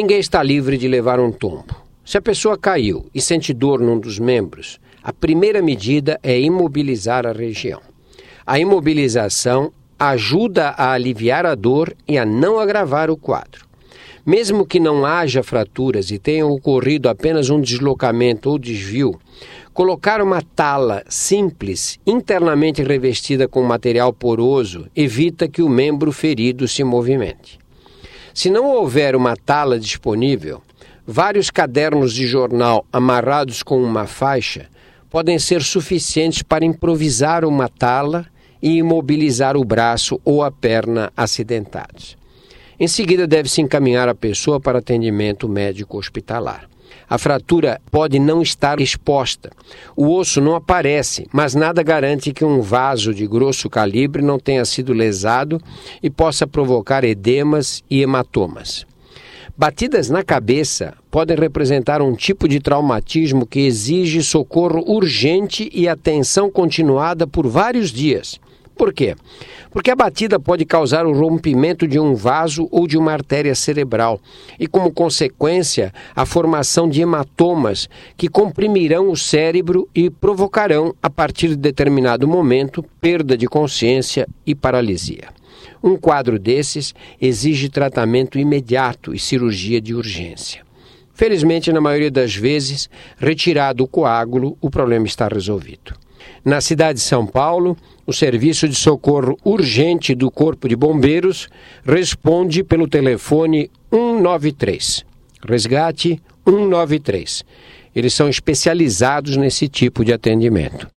Ninguém está livre de levar um tombo. Se a pessoa caiu e sente dor num dos membros, a primeira medida é imobilizar a região. A imobilização ajuda a aliviar a dor e a não agravar o quadro. Mesmo que não haja fraturas e tenha ocorrido apenas um deslocamento ou desvio, colocar uma tala simples internamente revestida com material poroso evita que o membro ferido se movimente. Se não houver uma tala disponível, vários cadernos de jornal amarrados com uma faixa podem ser suficientes para improvisar uma tala e imobilizar o braço ou a perna acidentados. Em seguida, deve-se encaminhar a pessoa para atendimento médico hospitalar. A fratura pode não estar exposta. O osso não aparece, mas nada garante que um vaso de grosso calibre não tenha sido lesado e possa provocar edemas e hematomas. Batidas na cabeça podem representar um tipo de traumatismo que exige socorro urgente e atenção continuada por vários dias. Por quê? Porque a batida pode causar o rompimento de um vaso ou de uma artéria cerebral e, como consequência, a formação de hematomas que comprimirão o cérebro e provocarão, a partir de determinado momento, perda de consciência e paralisia. Um quadro desses exige tratamento imediato e cirurgia de urgência. Felizmente, na maioria das vezes, retirado o coágulo, o problema está resolvido. Na cidade de São Paulo, o Serviço de Socorro Urgente do Corpo de Bombeiros responde pelo telefone 193. Resgate 193. Eles são especializados nesse tipo de atendimento.